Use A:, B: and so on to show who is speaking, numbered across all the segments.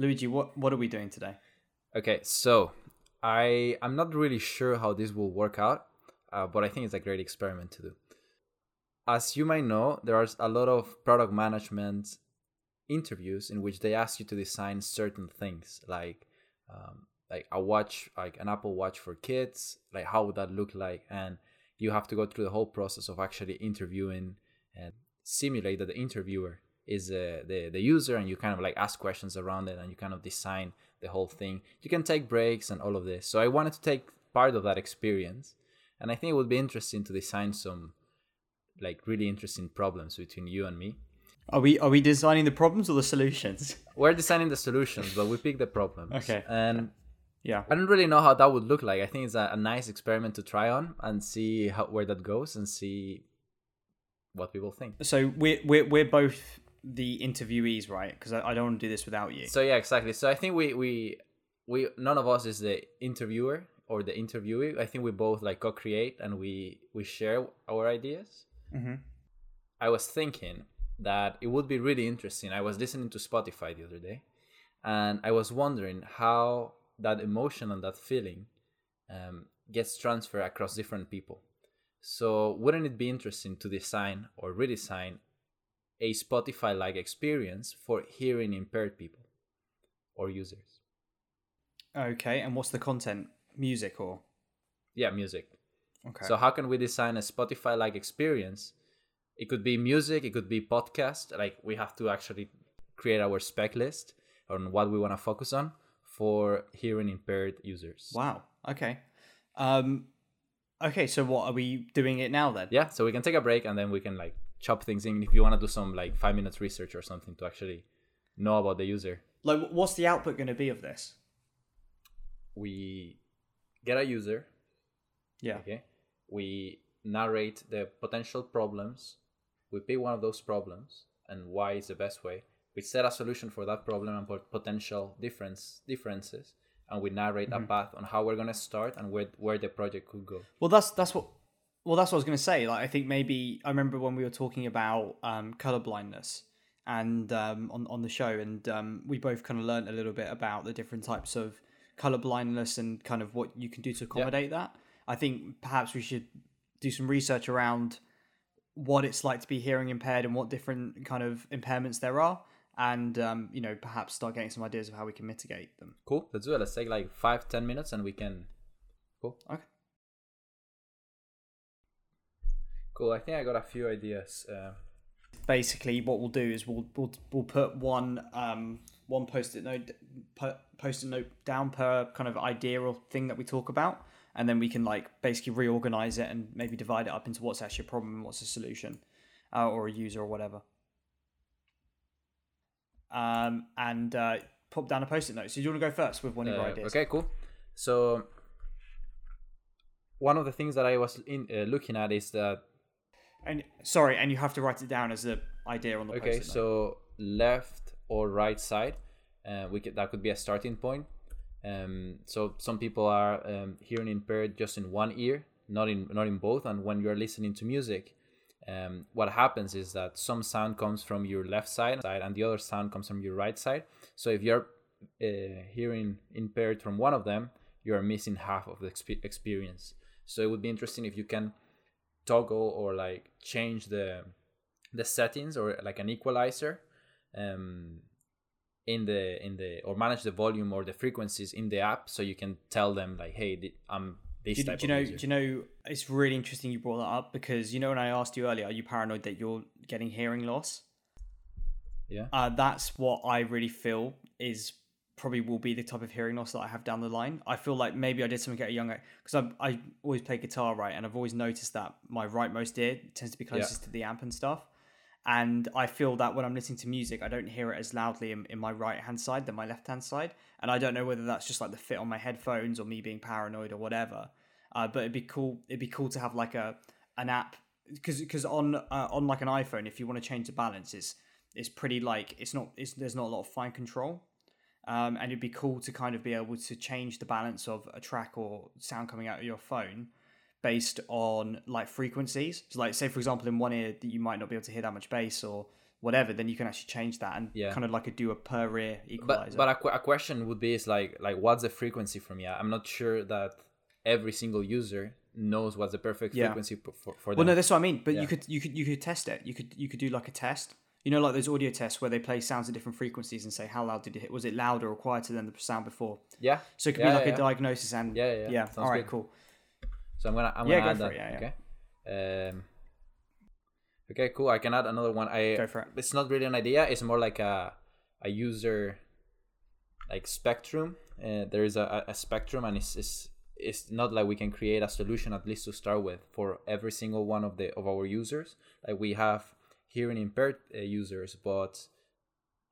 A: Luigi, what what are we doing today?
B: Okay, so I I'm not really sure how this will work out, uh, but I think it's a great experiment to do. As you might know, there are a lot of product management interviews in which they ask you to design certain things, like um, like a watch, like an Apple Watch for kids. Like how would that look like? And you have to go through the whole process of actually interviewing and simulate that the interviewer is uh, the the user, and you kind of like ask questions around it, and you kind of design the whole thing. You can take breaks and all of this. So I wanted to take part of that experience, and I think it would be interesting to design some like really interesting problems between you and me.
A: Are we are we designing the problems or the solutions?
B: We're designing the solutions, but we pick the problems.
A: Okay.
B: And
A: Yeah.
B: I don't really know how that would look like. I think it's a, a nice experiment to try on and see how where that goes and see what people think.
A: So we're we're we're both the interviewees, right? Because I, I don't want to do this without you.
B: So yeah, exactly. So I think we we we none of us is the interviewer or the interviewee. I think we both like co-create and we we share our ideas.
A: mm-hmm.
B: I was thinking that it would be really interesting. I was listening to Spotify the other day, and I was wondering how that emotion and that feeling um, gets transferred across different people. So, wouldn't it be interesting to design or redesign a Spotify like experience for hearing impaired people or users?
A: Okay. And what's the content? Music or
B: Yeah, music.
A: okay?
B: So how can we design a Spotify like experience? It could be music, it could be podcast. Like we have to actually create our spec list on what we want to focus on for hearing impaired users.
A: wow. Okay. Um. Okay. So what are we doing it now then?
B: Yeah, so we can take a break and then we can like chop things in if you want to do some like 5 minutes research or something to actually know about the user.
A: Like, what's the output going to be of this?
B: We get a user,
A: Yeah.
B: okay? We narrate the potential problems. We pick one of those problems and why is the best way. We set a solution for that problem and pot- potential difference differences, and we narrate a mm-hmm. path on how we're gonna start and where where the project could go.
A: Well, that's that's what. Well, that's what I was going to say. Like, I think maybe I remember when we were talking about um, color blindness and um, on on the show, and um, we both kind of learned a little bit about the different types of color blindness and kind of what you can do to accommodate that. I think perhaps we should do some research around what it's like to be hearing impaired and what different kind of impairments there are, and um, you know perhaps start getting some ideas of how we can mitigate them.
B: Cool. Let's do it. Let's take like five ten minutes and we can. Cool.
A: Okay.
B: Cool. I think I got a few ideas. Uh,
A: basically what we'll do is we'll we'll, we'll put one um one post-it note po- post-it note down per kind of idea or thing that we talk about and then we can like basically reorganize it and maybe divide it up into what's actually a problem and what's a solution uh, or a user or whatever um and uh pop down a post-it note so you want to go first with one of your
B: Uh,
A: ideas
B: Okay, cool. So one of the things that I was in, uh, looking at is that
A: and sorry and you have to write it down as an idea on the
B: okay, so left or right side, uh, we could, that could be a starting point. Um, so some people are um, hearing impaired just in one ear, not in not in both. And when you're listening to music, um, what happens is that some sound comes from your left side, side and the other sound comes from your right side. So if you're uh, hearing impaired from one of them, you're missing half of the expe- experience. So it would be interesting if you can toggle or like change the the settings or like an equalizer um in the in the or manage the volume or the frequencies in the app so you can tell them like hey i'm this
A: do,
B: type
A: do you know?
B: user.
A: Do you know? It's really interesting you brought that up because you know when I asked you earlier, are you paranoid that you're getting hearing loss?
B: yeah
A: Uh, that's what I really feel is probably will be the type of hearing loss that I have down the line. I feel like maybe I did something at a young age because I, I always play guitar right, and I've always noticed that my rightmost ear tends to be closest to the amp and stuff. And I feel that when I'm listening to music, I don't hear it as loudly in, in my right hand side than my left hand side. And I don't know whether that's just like the fit on my headphones or me being paranoid or whatever. Uh, but it'd be cool. It'd be cool to have like a an app because because on uh, on like an iPhone, if you want to change the balance, it's it's pretty like it's not it's there's not a lot of fine control. Um, and it'd be cool to kind of be able to change the balance of a track or sound coming out of your phone based on like frequencies. So, like, say for example, in one ear that you might not be able to hear that much bass, or whatever, then you can actually change that and
B: Yeah.
A: kind of like a do a per ear equalizer.
B: but a, que- a question would be is like like what's the frequency for me i'm not sure that every single user knows what's the perfect
A: Yeah.
B: frequency for, for
A: well,
B: them
A: no, that's what I mean. But
B: Yeah.
A: you could you could you could test it. You could you could do like a test. You know, like those audio tests where they play sounds at different frequencies and say how loud did it hit? Was it louder or quieter than the sound before?
B: yeah
A: So it could
B: Yeah,
A: be like
B: yeah,
A: a diagnosis and
B: Yeah, yeah, yeah. Sounds
A: All right,
B: good.
A: cool.
B: so i'm gonna i'm gonna
A: go
B: add
A: for
B: that
A: it, yeah,
B: okay um okay cool i can add another one i
A: Go for it.
B: it's not really an idea it's more like a a user like spectrum uh, there is a a spectrum and it's, it's it's not like we can create a solution at least to start with for every single one of the of our users like we have hearing impaired uh, users but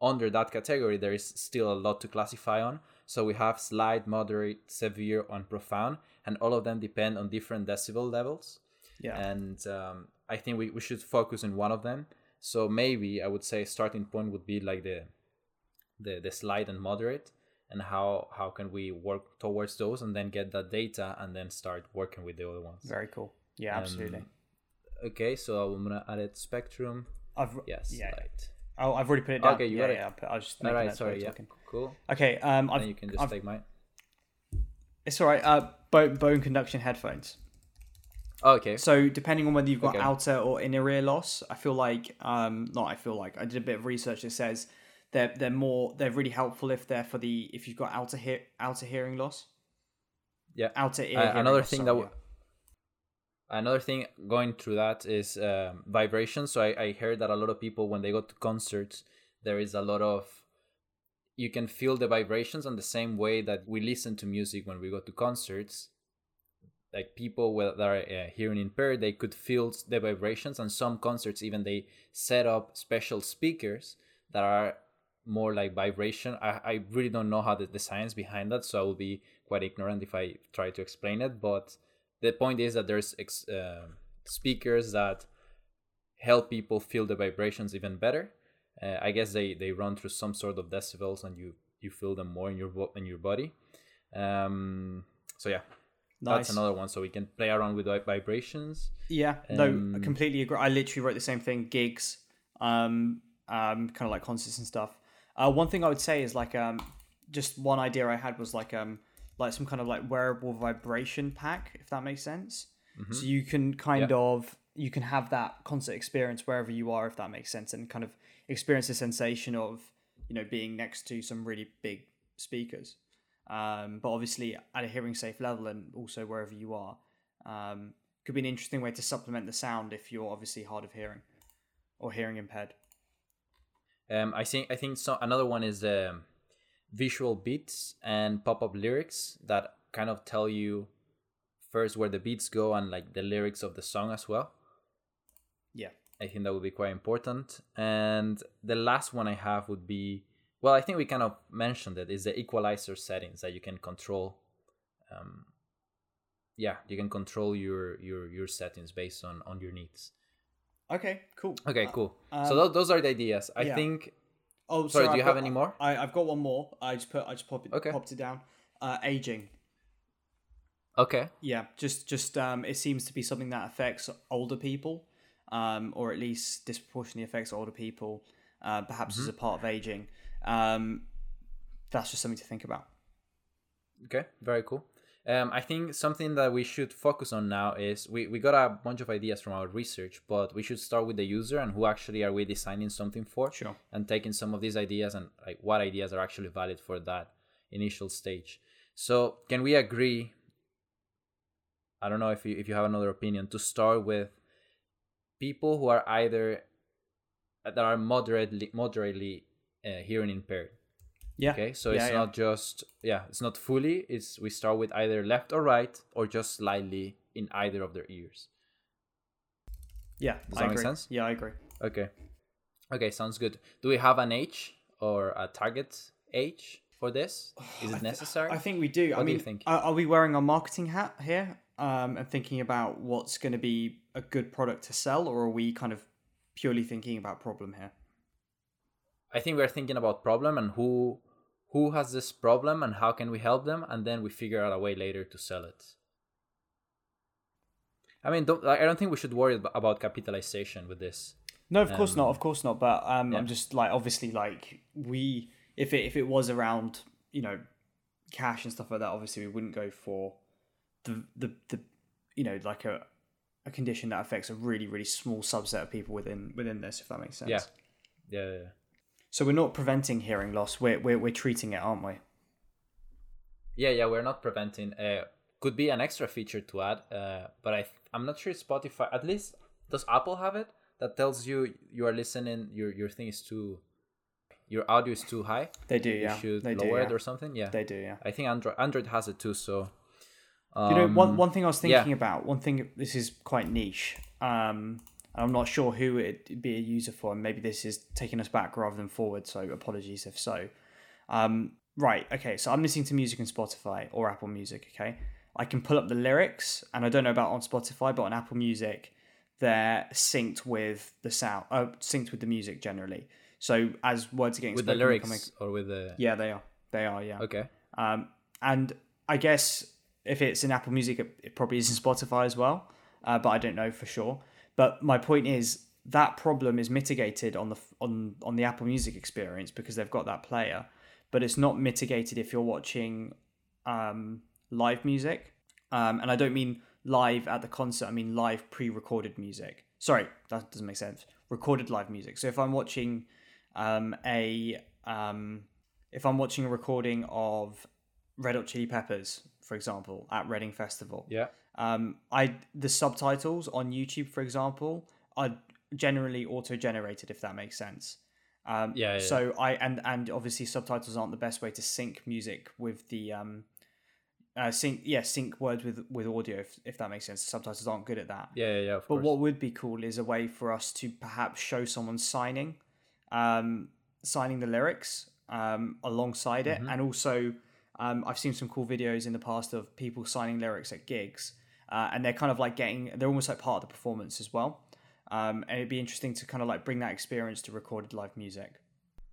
B: under that category there is still a lot to classify on so we have slight moderate severe and profound and all of them depend on different decibel levels
A: Yeah.
B: and um, I think we, we should focus on one of them. So maybe I would say starting point would be like the the the slight and moderate, and how how can we work towards those and then get that data and then start working with the other ones.
A: Very cool. Yeah, absolutely.
B: Okay, so I'm gonna add it spectrum.
A: I've
B: Yes,
A: yeah.
B: light.
A: Oh, I've already put it down.
B: Okay, you
A: yeah,
B: got it.
A: yeah. I, was just
B: All right, sorry, yeah,
A: talking.
B: cool.
A: Okay. Um, I've,
B: Then you can just
A: I've-
B: take mine.
A: it's all right. Uh, bone, bone conduction headphones.
B: Okay,
A: So depending on whether you've got
B: Okay.
A: outer or inner ear loss, I feel like um not I feel like I did a bit of research that says they're they're more they're really helpful if they're for the if you've got outer hear outer hearing loss.
B: Yeah.
A: Outer ear.
B: Uh, another
A: loss,
B: thing
A: sorry,
B: that w- another thing going through that is um, vibrations. So I, I heard that a lot of people when they go to concerts there is a lot of you can feel the vibrations on the same way that we listen to music when we go to concerts. Like people that are uh, hearing impaired they could feel the vibrations and some concerts even they set up special speakers that are more like vibration. I, I really don't know how the, the science behind that so i will be quite ignorant if i try to explain it but the point is that there's ex, uh, speakers that help people feel the vibrations even better uh, i guess they they run through some sort of decibels and you you feel them more in your vo- in your body um so yeah
A: Nice.
B: that's another one so we can play around with vibrations
A: Yeah, no, I
B: Um,
A: completely agree. I literally wrote the same thing. Gigs, um, um, kind of like concerts and stuff. Uh, one thing I would say is like, um, just one idea I had was like, um, like some kind of like wearable vibration pack, if that makes sense. So you can kind of you can have that concert experience wherever you are, if that makes sense, and kind of experience the sensation of you know being next to some really big speakers. Um, but obviously at a hearing safe level and also wherever you are. Um, could be an interesting way to supplement the sound if you're obviously hard of hearing or hearing impaired.
B: um i think i think so another one is um visual beats and pop-up lyrics that kind of tell you first where the beats go and like the lyrics of the song as well
A: Yeah.
B: I think that would be quite important. And the last one I have would be well, I think we kind of mentioned it is the equalizer settings that you can control. Um, yeah, you can control your your your settings based on on your needs.
A: Okay, cool.
B: Okay,
A: Uh,
B: cool.
A: um,
B: so those, those are the ideas. I
A: yeah.
B: think.
A: Oh,
B: Sorry, do
A: I've
B: you have
A: got-
B: any more?
A: I, I've got one more. I just put I just popped it,
B: Okay.
A: popped it down. Uh, aging.
B: Okay.
A: Yeah, just just um, it seems to be something that affects older people, um, or at least disproportionately affects older people, uh, perhaps
B: Mm-hmm.
A: as a part of aging. Um, that's just something to think about.
B: Okay, very cool. Um, I think something that we should focus on now is we, we got a bunch of ideas from our research, but we should start with the user and who actually are we designing something for,
A: Sure.
B: and taking some of these ideas and like what ideas are actually valid for that initial stage. So can we agree? I don't know if you if you have another opinion to start with people who are either that are moderately moderately uh, hearing impaired.
A: Yeah.
B: Okay, so
A: Yeah,
B: it's
A: yeah.
B: not just yeah, it's not fully. It's we start with either left or right, or just slightly in either of their ears.
A: Yeah.
B: Does
A: I
B: that make sense?
A: Yeah, I agree.
B: Okay, okay, sounds good. Do we have an age or a target age for this? Is it necessary?
A: I think we do. I
B: What do
A: mean,
B: you think?
A: Are, we wearing our marketing hat here um, and thinking about what's going to be a good product to sell, or are we kind of purely thinking about problem here?
B: I think we're thinking about problem and who who has this problem and how can we help them, and then we figure out a way later to sell it. I mean, don't, I don't think we should worry about capitalization with this.
A: No, of course
B: Um,
A: not. Of course not. But um,
B: yeah.
A: I'm just like obviously like we if it if it was around you know cash and stuff like that, obviously we wouldn't go for the the the you know like a a condition that affects a really really small subset of people within within this. If that makes sense.
B: Yeah, yeah, yeah.
A: So we're not preventing hearing loss. We're we're we're treating it, aren't we?
B: Yeah, yeah, we're not preventing. Uh, could be an extra feature to add, uh, but I I'm not sure Spotify. At least does Apple have it that tells you you are listening. Your your thing is too, your audio is too high.
A: They do.
B: You
A: Yeah.
B: should
A: they
B: lower
A: do.
B: it or something. Yeah,
A: They do. Yeah.
B: I think Android Android has it too. So,
A: you know, one
B: um,
A: one thing I was
B: yeah.
A: thinking about. One thing. This is quite niche. Um, I'm not sure who it'd be a user for, and maybe this is taking us back rather than forward. So apologies if so. Um, right. Okay. So I'm listening to music on Spotify or Apple Music. Okay. I can pull up the lyrics, and I don't know about on Spotify, but on Apple Music, they're synced with the sound, uh, synced with the music generally. So as words are getting
B: with the
A: spoken, they're
B: lyrics
A: coming-
B: or with the
A: yeah, they are. They are. Yeah.
B: okay.
A: Um, and I guess if it's in Apple Music, it, it probably is in Spotify as well. Uh, but I don't know for sure. But my point is that problem is mitigated on the on on the Apple Music experience because they've got that player. But it's not mitigated if you're watching um, live music. Um, and I don't mean live at the concert. I mean live pre-recorded music. Sorry, that doesn't make sense. Recorded live music. So if I'm watching um, a um, if I'm watching a recording of Red Hot Chili Peppers, for example, at Reading Festival,
B: Yeah.
A: Um, I the subtitles on YouTube, for example, are generally auto-generated, if that makes sense. Um,
B: Yeah, yeah,
A: So I and and obviously subtitles aren't the best way to sync music with the um, uh, sync yeah sync words with with audio if, if that makes sense. Subtitles aren't good at that.
B: Yeah, yeah, yeah.
A: But
B: course.
A: what would be cool is a way for us to perhaps show someone signing, um, signing the lyrics um, alongside it,
B: Mm-hmm.
A: and also um, I've seen some cool videos in the past of people signing lyrics at gigs, uh, and they're kind of like getting they're almost like part of the performance as well. Um, and it'd be interesting to kind of like bring that experience to recorded live music.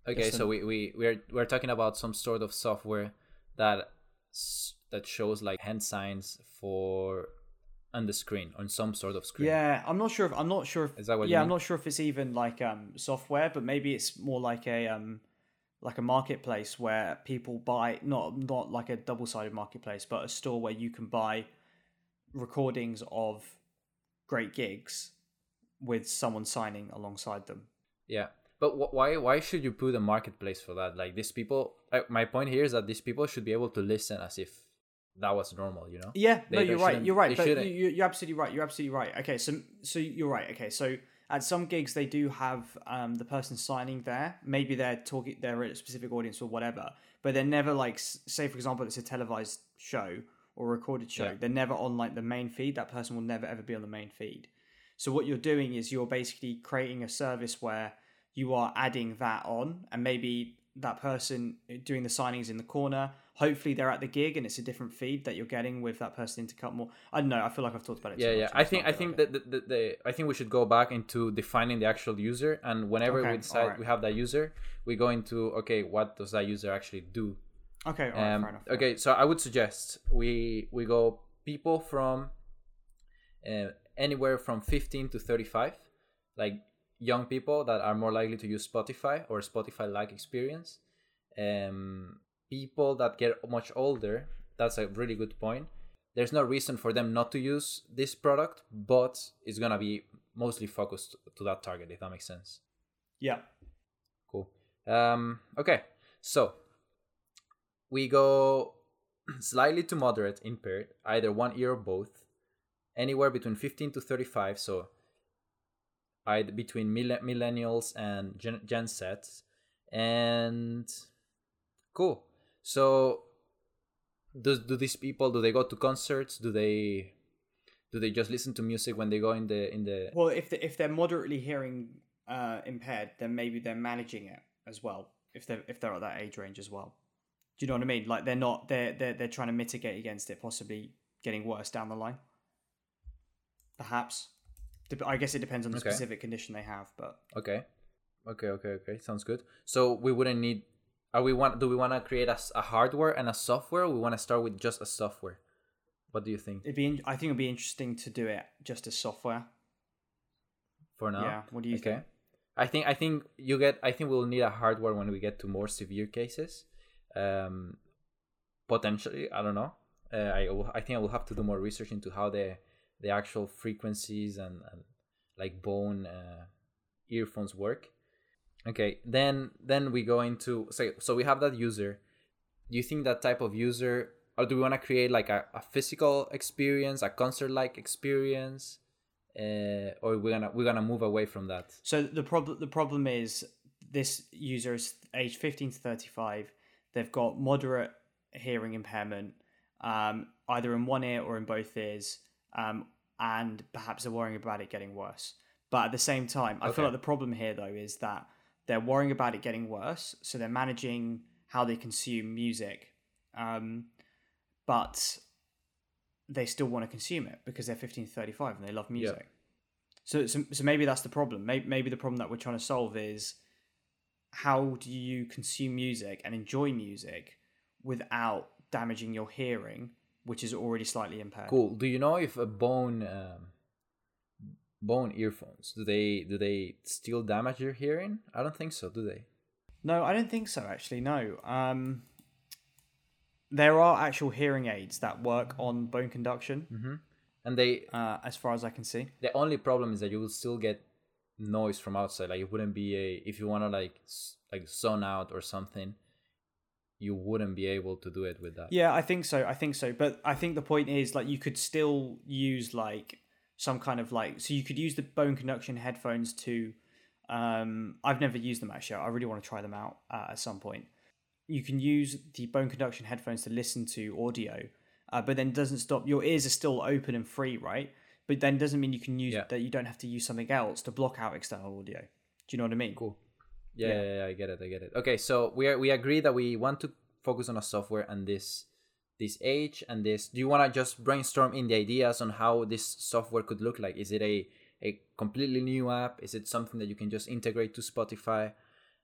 B: Okay, so we we we're we're talking about some sort of software that that shows like hand signs for on the screen on some sort of screen.
A: Yeah, I'm not sure if I'm not sure if
B: Is that what
A: yeah, I'm not sure if it's even like um software, but maybe it's more like a um like a marketplace where people buy not not like a double sided marketplace, but a store where you can buy recordings of great gigs with someone signing alongside them.
B: Yeah, but wh- why why should you put a marketplace for that? Like these people, uh, my point here is that these people should be able to listen as if that was normal. You know?
A: Yeah,
B: They-
A: no, you're right. You're right. But you,
B: shouldn't-
A: you- you're absolutely right. You're absolutely right. Okay, so so you're right. Okay, so at some gigs they do have um, the person signing there. Maybe they're talking, they're a specific audience or whatever, but they're never like, say for example, it's a televised show or a recorded show.
B: Yeah.
A: They're never on like the main feed. That person will never ever be on the main feed. So what you're doing is you're basically creating a service where you are adding that on, and maybe that person uh, doing the signings in the corner. Hopefully they're at the gig and it's a different feed that you're getting with that person to cut more. I don't know. I feel like I've talked about it.
B: Yeah,
A: too
B: yeah. I think I think that the, the, the I think we should go back into defining the actual user, and whenever
A: Okay,
B: we decide
A: alright.
B: we have that user, we go into okay, what does that user actually do?
A: Okay, all right,
B: Um,
A: fair enough.
B: okay, so I would suggest we we go people from uh, anywhere from 15 to 35, like young people that are more likely to use Spotify or Spotify-like experience. Um, people that get much older, that's a really good point. There's no reason for them not to use this product, but it's gonna be mostly focused to that target, if that makes sense.
A: Yeah.
B: Cool. Um, okay, so we go slightly to moderate impaired, either one ear or both, anywhere between 15 to 35. So either between mill- millennials and Gen, Gen Zs. And cool. So do, do these people do they go to concerts? Do they do they just listen to music when they go in the in the
A: Well, if they, if they're moderately hearing uh, impaired, then maybe they're managing it as well. If they are if they're at that age range as well. Do you know what I mean? Like they're not they're they're they're trying to mitigate against it possibly getting worse down the line. Perhaps. I guess it depends on the
B: Okay.
A: specific condition they have, but
B: Okay. Okay, okay, okay. Sounds good. So we wouldn't need are we want do we want to create a hardware and a software? Or we want to start with just a software. What do you think
A: it'd be in- I think it'd be interesting to do it just as software.
B: for now?
A: Yeah. What do you
B: okay.
A: think?
B: I think I think you get. I think we'll need a hardware when we get to more severe cases. Um, potentially, I don't know. Uh, I I think I will have to do more research into how the the actual frequencies and, and like bone uh, earphones work. Okay, then then we go into so so we have that user. Do you think that type of user, or do we want to create like a, a physical experience, a concert like experience, uh, or we're gonna we're gonna move away from that?
A: So the problem the problem is this user is age fifteen to thirty five. They've got moderate hearing impairment, um, either in one ear or in both ears, um, and perhaps they're worrying about it getting worse. But at the same time, I
B: Okay.
A: feel like the problem here though is that they're worrying about it getting worse, so they're managing how they consume music, um, but they still want to consume it because they're 15 to 35 and they love music. So, so, so maybe that's the problem. Maybe, maybe the problem that we're trying to solve is how do you consume music and enjoy music without damaging your hearing, which is already slightly impaired.
B: Cool. Do you know if a bone um, bone earphones do they do they still damage your hearing? I don't think so. Do they?
A: No, I don't think so. Actually, no. Um, there are actual hearing aids that work on bone conduction,
B: Mm-hmm. And they
A: uh, as far as I can see.
B: the only problem is that you will still get noise from outside. Like it wouldn't be a if you want to like like zone out or something, you wouldn't be able to do it with that.
A: Yeah, I think so. I think so. But I think the point is like you could still use like some kind of like so you could use the bone conduction headphones to um I've never used them actually. I really want to try them out uh, at some point. You can use the bone conduction headphones to listen to audio, uh, but then doesn't stop your ears are still open and free, right? But then doesn't mean you can use
B: Yeah.
A: that you don't have to use something else to block out external audio. Do you know what I mean?
B: Cool. Yeah,
A: Yeah.
B: yeah, yeah, I get it. I get it. Okay, so we are we agree that we want to focus on a software and this this age and this. Do you want to just brainstorm in the ideas on how this software could look like? Is it a a completely new app? Is it something that you can just integrate to Spotify?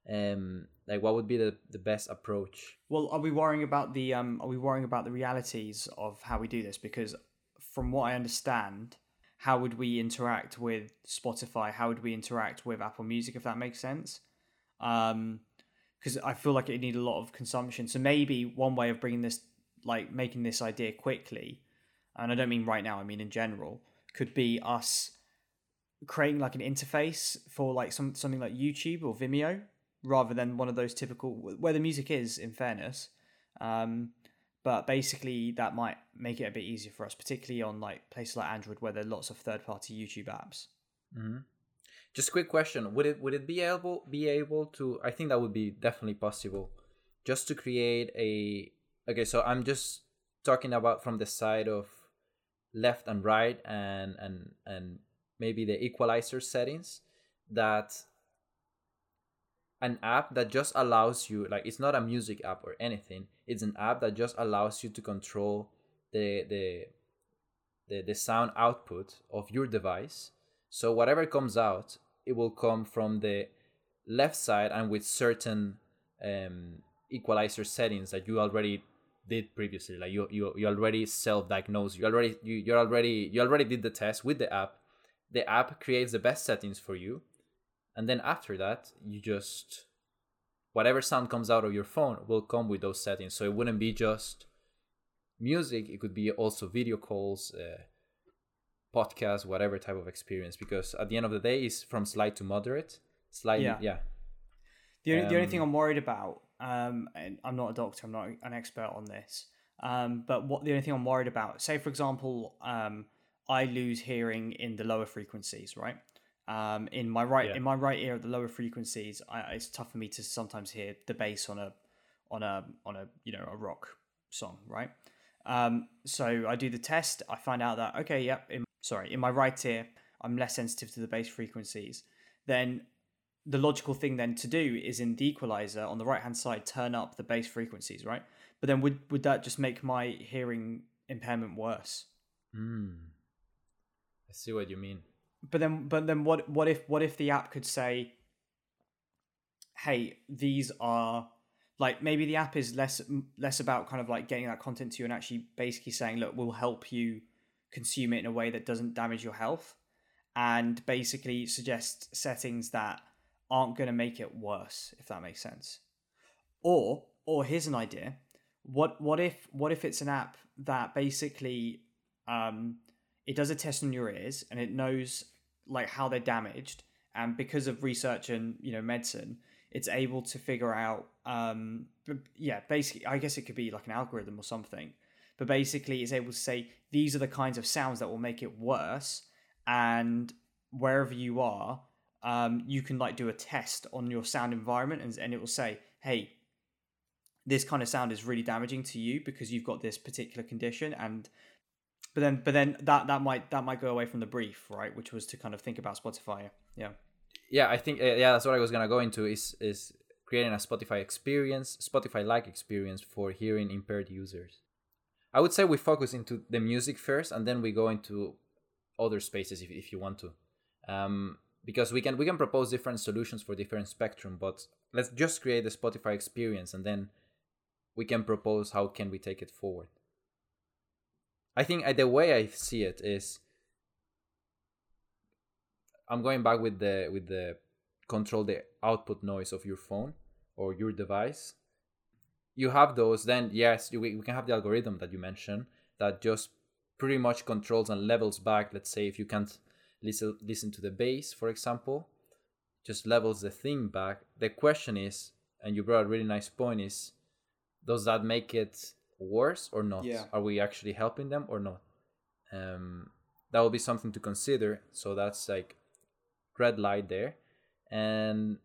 B: Um, like what would be the the best approach?
A: Well, are we worrying about the um? Are we worrying about the realities of how we do this? Because from what I understand, how would we interact with Spotify? How would we interact with Apple Music? If that makes sense, um, because I feel like it need a lot of consumption. So maybe one way of bringing this, like making this idea quickly, and I don't mean right now. I mean in general, could be us creating like an interface for like some something like YouTube or Vimeo rather than one of those typical where the music is in fairness um but basically that might make it a bit easier for us particularly on like places like android where there are lots of third party youtube apps
B: hmm Just a quick question: Would it would it be able be able to? I think that would be definitely possible, just to create a. Okay, so I'm just talking about from the side of left and right, and and and maybe the equalizer settings. That an app that just allows you like it's not a music app or anything. It's an app that just allows you to control the the the, the sound output of your device so whatever comes out, it will come from the left side and with certain um, equalizer settings that you already did previously. Like you you, you already self-diagnosed. You already you you're already you already did the test with the app. The app creates the best settings for you, and then after that, you just whatever sound comes out of your phone will come with those settings. So it wouldn't be just music. It could be also video calls. Uh, podcast, whatever type of experience, because at the end of the day, it's from slight to moderate. Slightly,
A: Yeah.
B: yeah.
A: The only, the only thing
B: Um,
A: I'm worried about, um, and I'm not a doctor, I'm not an expert on this, um, but what the only thing I'm worried about, say for example, um, I lose hearing in the lower frequencies, right? Um, in my right,
B: Yeah.
A: in my right ear, at the lower frequencies, I, it's tough for me to sometimes hear the bass on a, on a, on a, you know, a rock song, right? Um, so I do the test. I find out that okay, yep. In, sorry, in my right ear, I'm less sensitive to the bass frequencies. Then the logical thing then to do is in the equalizer on the right hand side turn up the bass frequencies, right? But then would would that just make my hearing impairment worse?
B: Mm. I see what you mean.
A: But then but then what what if what if the app could say, hey, these are like maybe the app is less less about kind of like getting that content to you and actually basically saying, look, we'll help you consume it in a way that doesn't damage your health, and basically suggest settings that aren't going to make it worse if that makes sense. Or or here's an idea. What what if what if it's an app that basically um it does a test on your ears and it knows like how they're damaged and because of research and you know medicine it's able to figure out um yeah basically i guess it could be like an algorithm or something but basically it's able to say these are the kinds of sounds that will make it worse and wherever you are um you can like do a test on your sound environment and, and it will say hey this kind of sound is really damaging to you because you've got this particular condition and but then but then that that might that might go away from the brief right? Which was to kind of think about spotify. Yeah.
B: Yeah i think uh, yeah that's what i was gonna go into is is creating a spotify experience spotify like experience for hearing impaired users. I would say we focus into the music first and then we go into other spaces if, if you want to. Um, because we can we can propose different solutions for different spectrum but let's just create the spotify experience and then we can propose how can we take it forward i think uh, the way i see it is i'm going back with the with the control the output noise of your phone or your device. You have those then yes you, we can have the algorithm that you mentioned that just pretty much controls and levels back let's say if you can't listen listen to the bass for example just levels the thing back. The question is and you brought a really nice point is does that make it worse or not?
A: Yeah.
B: Are we actually helping them or not? Um, that will be something to consider. So that's like red light there. And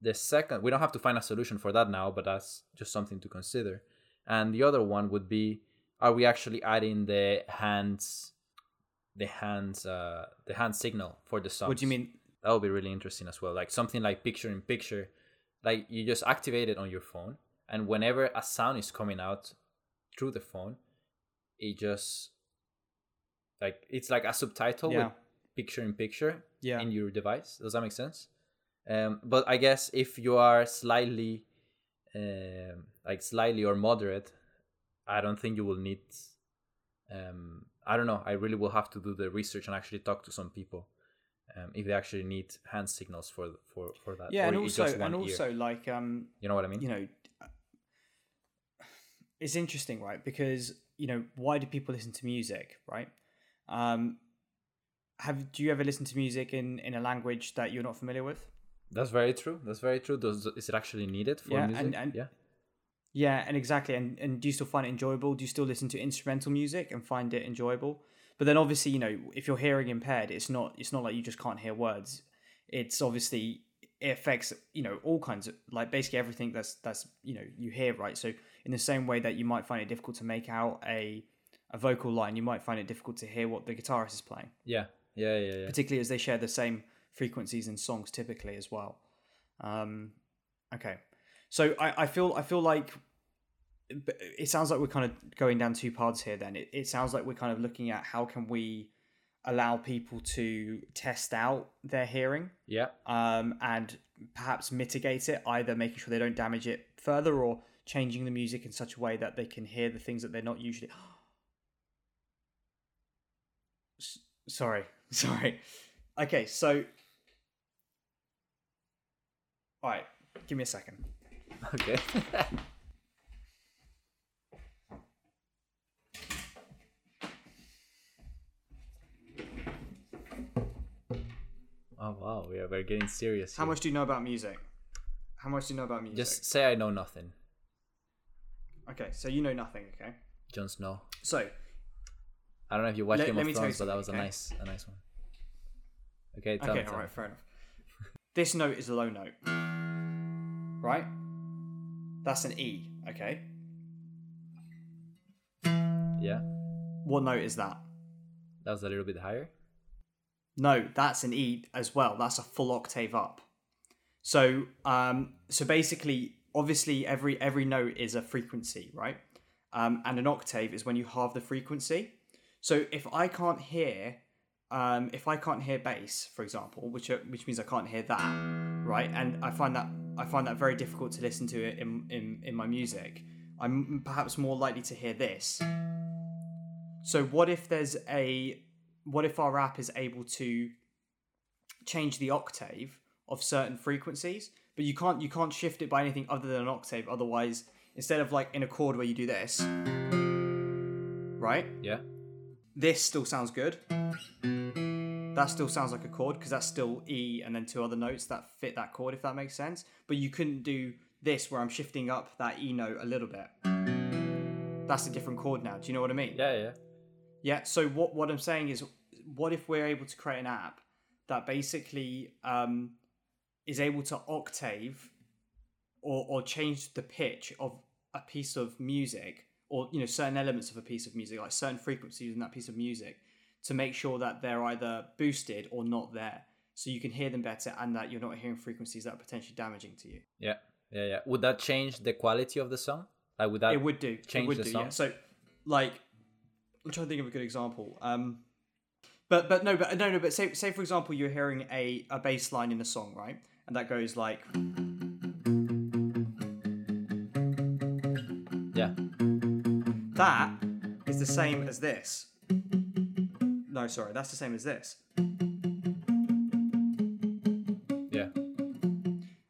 B: the second, we don't have to find a solution for that now, but that's just something to consider. And the other one would be, are we actually adding the hands, the hands, uh, the hand signal for the songs?
A: what do you mean
B: That would be really interesting as well. Like something like picture in picture, like you just activate it on your phone and whenever a sound is coming out through the phone it just like it's like a subtitle
A: Yeah.
B: with picture in picture
A: yeah.
B: in your device. Does that make sense? Um, but i guess if you are slightly um, like slightly or moderate i don't think you will need um, i don't know. I really will have to do the research and actually talk to some people um, if they actually need hand signals for for for that.
A: Yeah
B: or
A: and also and
B: ear.
A: also like um
B: you know what i mean?
A: you know it's interesting right because you know why do people listen to music right um have do you ever listen to music in in a language that you're not familiar with
B: That's very true. That's very true. Does is it actually needed for
A: Yeah,
B: music?
A: and- and-
B: yeah.
A: yeah and exactly and and do you still find it enjoyable do you still listen to instrumental music and find it enjoyable but then obviously you know if you're hearing impaired it's not it's not like you just can't hear words it's obviously it affects you know all kinds of like basically everything that's that's you know you hear right so in the same way that you might find it difficult to make out a a vocal line you might find it difficult to hear what the guitarist is playing
B: Yeah. Yeah. Yeah. Yeah.
A: particularly as they share the same frequencies in songs typically as well. Um, okay, so I, I feel I feel like it sounds like we're kind of going down two paths here. Then it, it sounds like we're kind of looking at how can we allow people to test out their hearing
B: Yeah.
A: um, and perhaps mitigate it, either making sure they don't damage it further or changing the music in such a way that they can hear the things that they're not usually. Sorry, sorry. Okay, so. All right, give me a second.
B: Okay. oh wow, we are we're getting serious.
A: How
B: here.
A: much do you know about music? How much do you know about music?
B: Just say I know nothing.
A: Okay, so you know nothing. Okay,
B: Jon Snow.
A: so
B: I don't know if you watched
A: Let-
B: Game
A: let
B: of
A: me tell you
B: Thrones, but that was
A: something,
B: a nice, a nice one. Okay, tell
A: okay, all
B: me.
A: fair enough. This note is a low note, right? That's an E. Okay,
B: Yeah,
A: what note is that?
B: that was a little bit higher.
A: No, that's an E as well. That's a full octave up. So, um, so basically, obviously, every every note is a frequency, right? Um, and an octave is when you halve the frequency. So, if I can't hear, um, if I can't hear bass, for example, which are, which means I can't hear that, right? And I find that I find that very difficult to listen to it in in, in my music. I'm perhaps more likely to hear this. So, what if there's a what if our app is able to change the octave of certain frequencies, but you can't you can't shift it by anything other than an octave. Otherwise, instead of like in a chord where you do this, right?
B: Yeah.
A: This still sounds good. That still sounds like a chord because that's still E and then two other notes that fit that chord, if that makes sense. But you couldn't do this where I'm shifting up that E note a little bit. That's a different chord now. Do you know what I mean?
B: Yeah, yeah.
A: Yeah. So what what I'm saying is, what if we're able to create an app that basically um, is able to octave or or change the pitch of a piece of music or you know certain elements of a piece of music, like certain frequencies in that piece of music, to make sure that they're either boosted or not there, so you can hear them better and that you're not hearing frequencies that are potentially damaging to you.
B: Yeah. Yeah, yeah. Would that change the quality of the song? Like would that
A: it would do.
B: change
A: it would
B: the
A: do,
B: song?
A: Yeah. So, like, I'm trying to think of a good example. Um, but but no, but no, no. But say say for example, you're hearing a a bass line in a song, right? And that goes like,
B: Yeah.
A: that is the same as this. No, sorry, that's the same as this.
B: Yeah.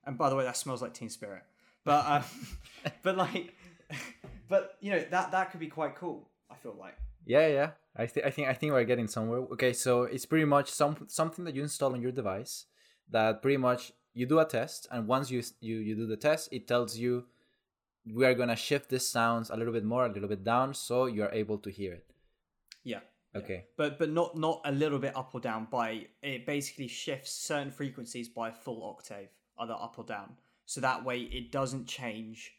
A: And by the way, that smells like Teen Spirit. But uh, but like, but you know that that could be quite cool. I feel like.
B: Yeah, yeah. I, th- I think I think we're getting somewhere. Okay, so it's pretty much some something that you install on your device that pretty much you do a test, and once you you you do the test, it tells you we are gonna shift this sounds a little bit more, a little bit down, so you are able to hear it.
A: Yeah.
B: Okay.
A: but but not not a little bit up or down by it basically shifts certain frequencies by a full octave either up or down so that way it doesn't change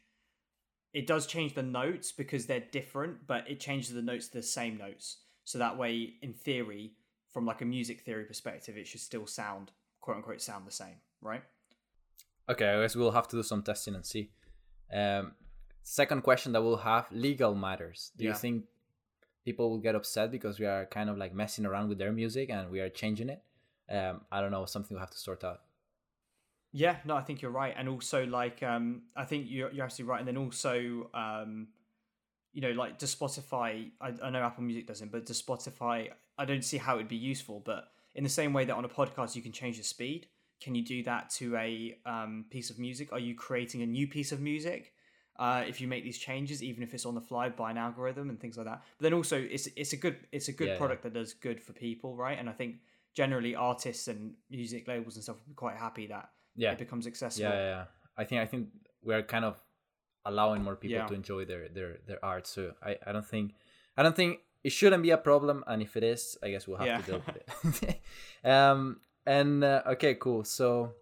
A: it does change the notes because they're different but it changes the notes to the same notes so that way in theory from like a music theory perspective it should still sound quote unquote sound the same right
B: Okay, I guess we'll have to do some testing and see. Um, second question that we'll have: legal matters. Do you think people will get upset because we are kind of like messing around with their music and we are changing it? Um, I don't know. Something we'll have to sort out.
A: Yeah, no, I think you're right, and also like um, I think you're you're absolutely right, and then also um, you know, like does Spotify? I, I know Apple Music doesn't, but does Spotify? I don't see how it'd be useful, but in the same way that on a podcast you can change the speed, can you do that to a um, piece of music? Are you creating a new piece of music? Uh, if you make these changes, even if it's on the fly by an algorithm and things like that, but then also it's it's a good it's a good
B: Yeah, yeah.
A: product that does good for people, right? And I think generally artists and music labels and stuff would be quite happy that
B: Yeah,
A: it becomes accessible.
B: yeah, yeah, yeah. I think I think we are kind of allowing more people
A: Yeah.
B: to enjoy their their their art. So I I don't think I don't think it shouldn't be a problem. And if it is, I guess we'll have
A: Yeah.
B: to deal with it. um and uh, okay, cool. So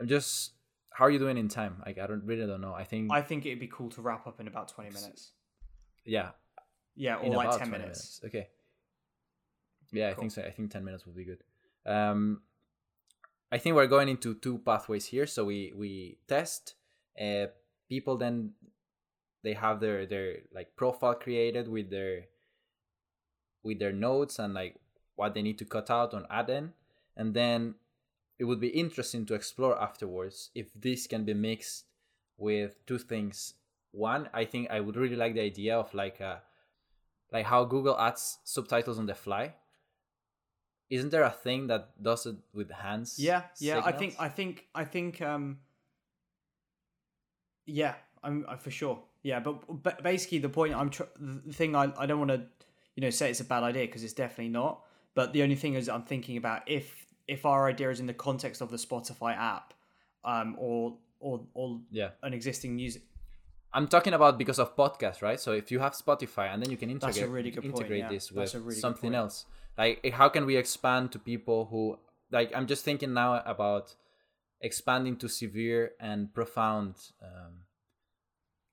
B: I'm just how are you doing in time? Like I don't really don't know. I think
A: I think it'd be cool to wrap up in about twenty minutes.
B: yeah,
A: Yeah, or
B: in
A: like
B: about
A: ten
B: 20
A: minutes.
B: Okay. Yeah, I think so. I think ten minutes will be good. Um, I think we're going into two pathways here. So we we test. Uh, people then they have their their like profile created with their with their notes and like what they need to cut out on add in, and then it would be interesting to explore afterwards if this can be mixed with two things. One, I think I would really like the idea of like a like how Google adds subtitles on the fly. Isn't there a thing that does it with hands?
A: Yeah, yeah. I think I think I think um yeah, I'm uh, for sure. Yeah, but, but basically the point I'm tr- the thing I I don't want to you know say it's a bad idea because it's definitely not. But the only thing is I'm thinking about if if our idea is in the context of the Spotify app um or or or
B: Yeah.
A: an existing music
B: I'm talking about because of podcasts, right? So if you have Spotify and then you can integrate
A: really good point,
B: integrate
A: yeah.
B: this with
A: really
B: something else. Like how can we expand to people who like I'm just thinking now about expanding to severe and profound um,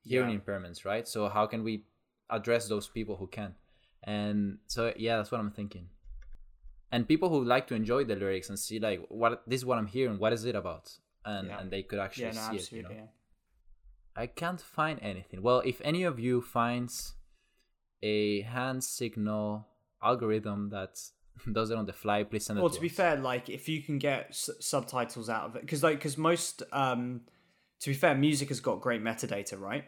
B: hearing
A: Yeah.
B: impairments, right? So how can we address those people who can? And so yeah, that's what I'm thinking. And people who like to enjoy the lyrics and see like what this is what I'm hearing, what is it about? And
A: Yeah.
B: and they could actually
A: yeah, no,
B: see it, you know.
A: yeah.
B: I can't find anything. Well, if any of you finds a hand signal algorithm that does it on the fly, please send it to me.
A: Well,
B: to
A: to be
B: us.
A: fair, like if you can get s- subtitles out of it, because like because most, um, to be fair, music has got great metadata, right?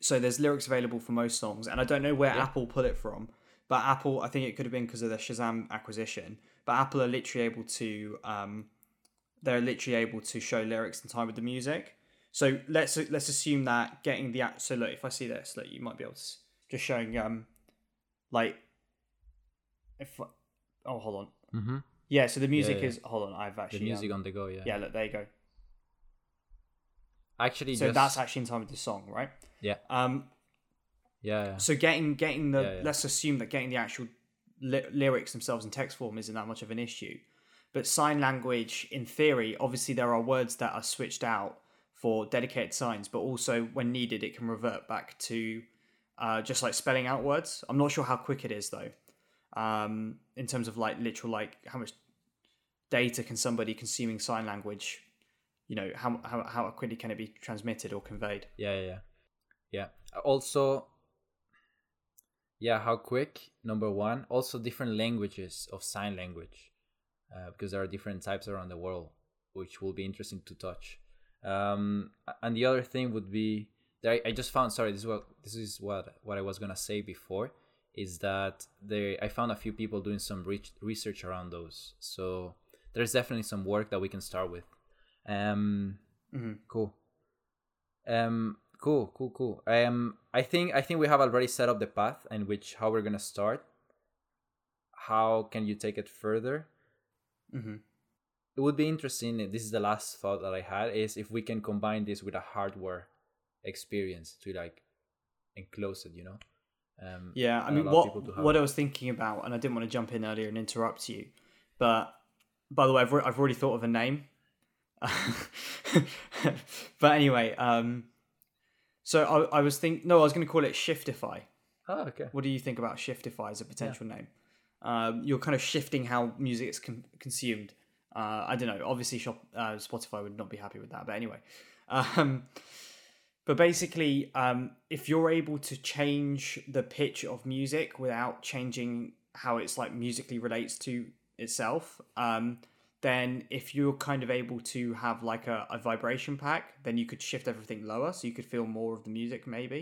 A: So there's lyrics available for most songs, and I don't know where. Apple put it from, but Apple, I think it could have been because of the Shazam acquisition. But Apple are literally able to, um, they're literally able to show lyrics in time with the music. So let's let's assume that getting the act. So look, if I see this, look, you might be able to just showing um, like, if oh hold on,
B: Mm-hmm.
A: yeah. So the music
B: yeah.
A: is hold on, I've actually The
B: music
A: um,
B: on the go, yeah.
A: yeah. Look, there you go.
B: Actually,
A: So
B: just,
A: that's actually in time with the song, right?
B: yeah,
A: Um,
B: yeah, yeah.
A: So getting getting the
B: Yeah,
A: let's assume that getting the actual ly- lyrics themselves in text form isn't that much of an issue, but sign language in theory, obviously there are words that are switched out for dedicated signs, but also when needed it can revert back to uh, just like spelling out words. I'm not sure how quick it is though, um, in terms of like literal like how much data can somebody consuming sign language, you know, how how how quickly can it be transmitted or conveyed?
B: Yeah, yeah, yeah. Yeah. Also, yeah, how quick? Number one. Also, different languages of sign language, uh, because there are different types around the world, which will be interesting to touch. Um, and the other thing would be that I, I just found. Sorry, this is what this is what what I was gonna say before. Is that they? I found a few people doing some re- research around those. So there's definitely some work that we can start with. Um,
A: Mhm.
B: Cool. Um, cool, cool, cool. Um, I think I think we have already set up the path in which how we're gonna start. How can you take it further?
A: hmm
B: It would be interesting. This is the last thought that I had is if we can combine this with a hardware experience to like enclose it. You know. Um,
A: Yeah, I mean,
B: allow people to
A: what what
B: it.
A: I was thinking about, and I didn't want to jump in earlier and interrupt you, but by the way, I've, re- I've already thought of a name. but anyway, um, so I, I was think no, I was going to call it Shiftify.
B: Oh, okay.
A: What do you think about Shiftify as a potential name? Um, you're kind of shifting how music is con- consumed. Uh, I don't know. Obviously, shop, uh, Spotify would not be happy with that. But anyway, um, but basically, um, if you're able to change the pitch of music without changing how it's like musically relates to itself, um, then if you're kind of able to have like a, a vibration pack, then you could shift everything lower, so you could feel more of the music maybe.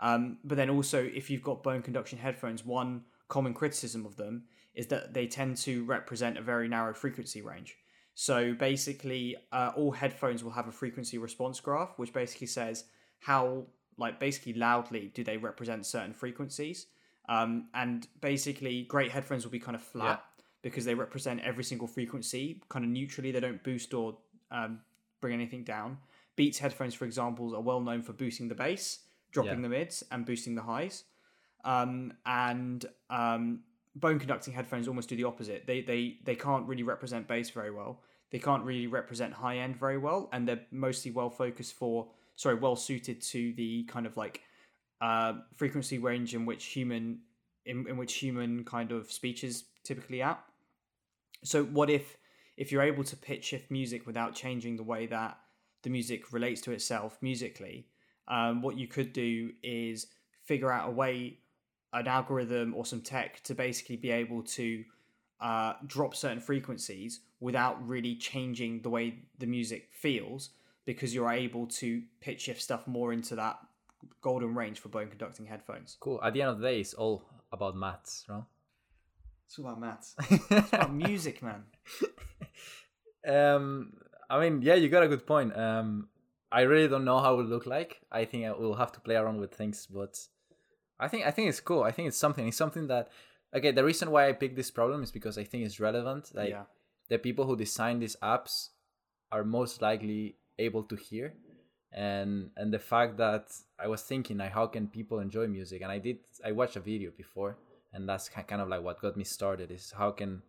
A: Um, but then also, if you've got bone conduction headphones, one common criticism of them is that they tend to represent a very narrow frequency range. So basically, uh, all headphones will have a frequency response graph, which basically says how, like, basically loudly do they represent certain frequencies. Um, and basically, great headphones will be kind of flat because they represent every single frequency kind of neutrally. They don't boost or um, bring anything down. Beats headphones, for example, are well known for boosting the bass, dropping
B: Yeah.
A: the mids, and boosting the highs. Um, and um, bone conducting headphones almost do the opposite. They they they can't really represent bass very well. They can't really represent high end very well, and they're mostly well focused for sorry well suited to the kind of like uh, frequency range in which human in, in which human kind of speech is typically at. So what if if you're able to pitch shift music without changing the way that the music relates to itself musically? Um, what you could do is figure out a way, an algorithm or some tech to basically be able to uh, drop certain frequencies without really changing the way the music feels because you're able to pitch shift stuff more into that golden range for bone conducting headphones.
B: Cool. At the end of the day, it's all about maths, no?
A: It's all about maths. It's about music, man.
B: um, I mean, yeah, you got a good point. Um, I really don't know how it will look like. I think I will have to play around with things, but I think I think it's cool. I think it's something. It's something that okay. The reason why I picked this problem is because I think it's relevant. Like
A: yeah.
B: the people who design these apps are most likely able to hear, and and the fact that I was thinking like how can people enjoy music, and I did. I watched a video before, and that's kind of like what got me started. Is how can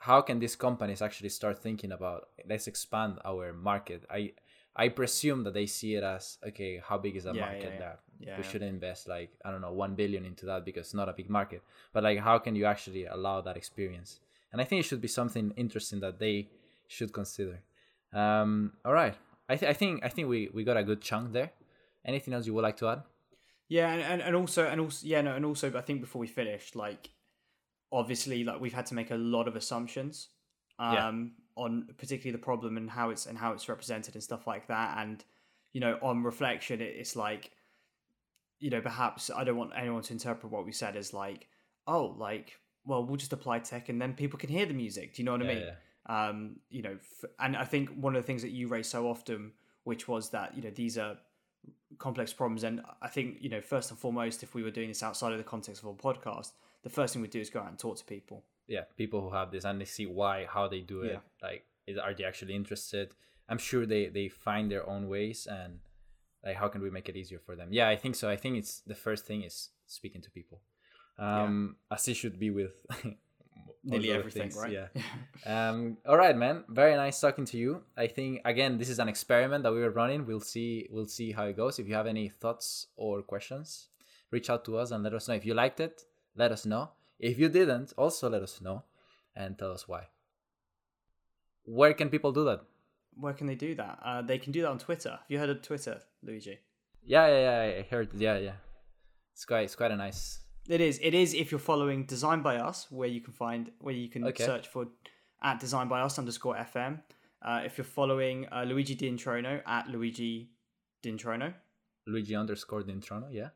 B: how can these companies actually start thinking about let's expand our market? I i presume that they see it as okay how big is that
A: Yeah,
B: market
A: yeah,
B: that
A: Yeah,
B: we should invest like i don't know 1 billion into that because it's not a big market. But like how can you actually allow that experience? And i think it should be something interesting that they should consider. Um all right. I, th- I think i think we we got a good chunk there. Anything else you would like to add
A: Yeah, and, and, and also and also yeah, no, and also I think before we finish, like obviously like we've had to make a lot of assumptions um
B: Yeah.
A: on particularly the problem and how it's and how it's represented and stuff like that. And you know, on reflection it, it's like you know, perhaps I don't want anyone to interpret what we said as like oh, like, well, we'll just apply tech and then people can hear the music. Do you know what I
B: Yeah,
A: mean? Um, you know, f- and I think one of the things that you raise so often, which was that you know these are complex problems, and I think you know first and foremost, if we were doing this outside of the context of a podcast, the first thing we'd do is go out and talk to people.
B: yeah people who have this and they see why how they do it.
A: Yeah.
B: like is, are they actually interested? I'm sure they they find their own ways and like how can we make it easier for them? Yeah i think so. I think it's the first thing is speaking to people. Um as it should be with
A: Nearly everything,
B: things,
A: right?
B: yeah. Um all right man. Very nice talking to you. I think again this is an experiment that we were running. We'll see we'll see how it goes. If you have any thoughts or questions reach out to us and let us know. If you liked it let us know. If you didn't also let us know and tell us why. Where can people do that?
A: Where can they do that? Uh, they can do that on Twitter. Have you heard of Twitter, Luigi?
B: yeah yeah yeah i heard yeah yeah. It's quite it's quite a nice
A: It is. It is. If you're following Design by Us, where you can find where you can
B: Okay.
A: search for at Design by Us underscore FM. Uh, if you're following uh, Luigi Dintrono at Luigi Dintrono.
B: luigi underscore dintrono yeah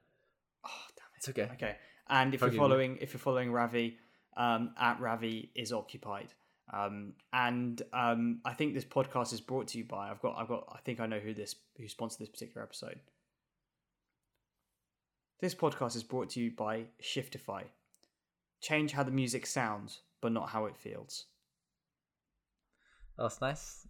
A: Oh damn
B: it's okay.
A: Okay. And if
B: Forgive
A: you're following if you're following Ravi, um, at Ravi is occupied. Um, and um, I think this podcast is brought to you by. I've got. I've got. I think I know who this who sponsored this particular episode. This podcast is brought to you by Shiftify. Change how the music sounds, but not how it feels.
B: That's nice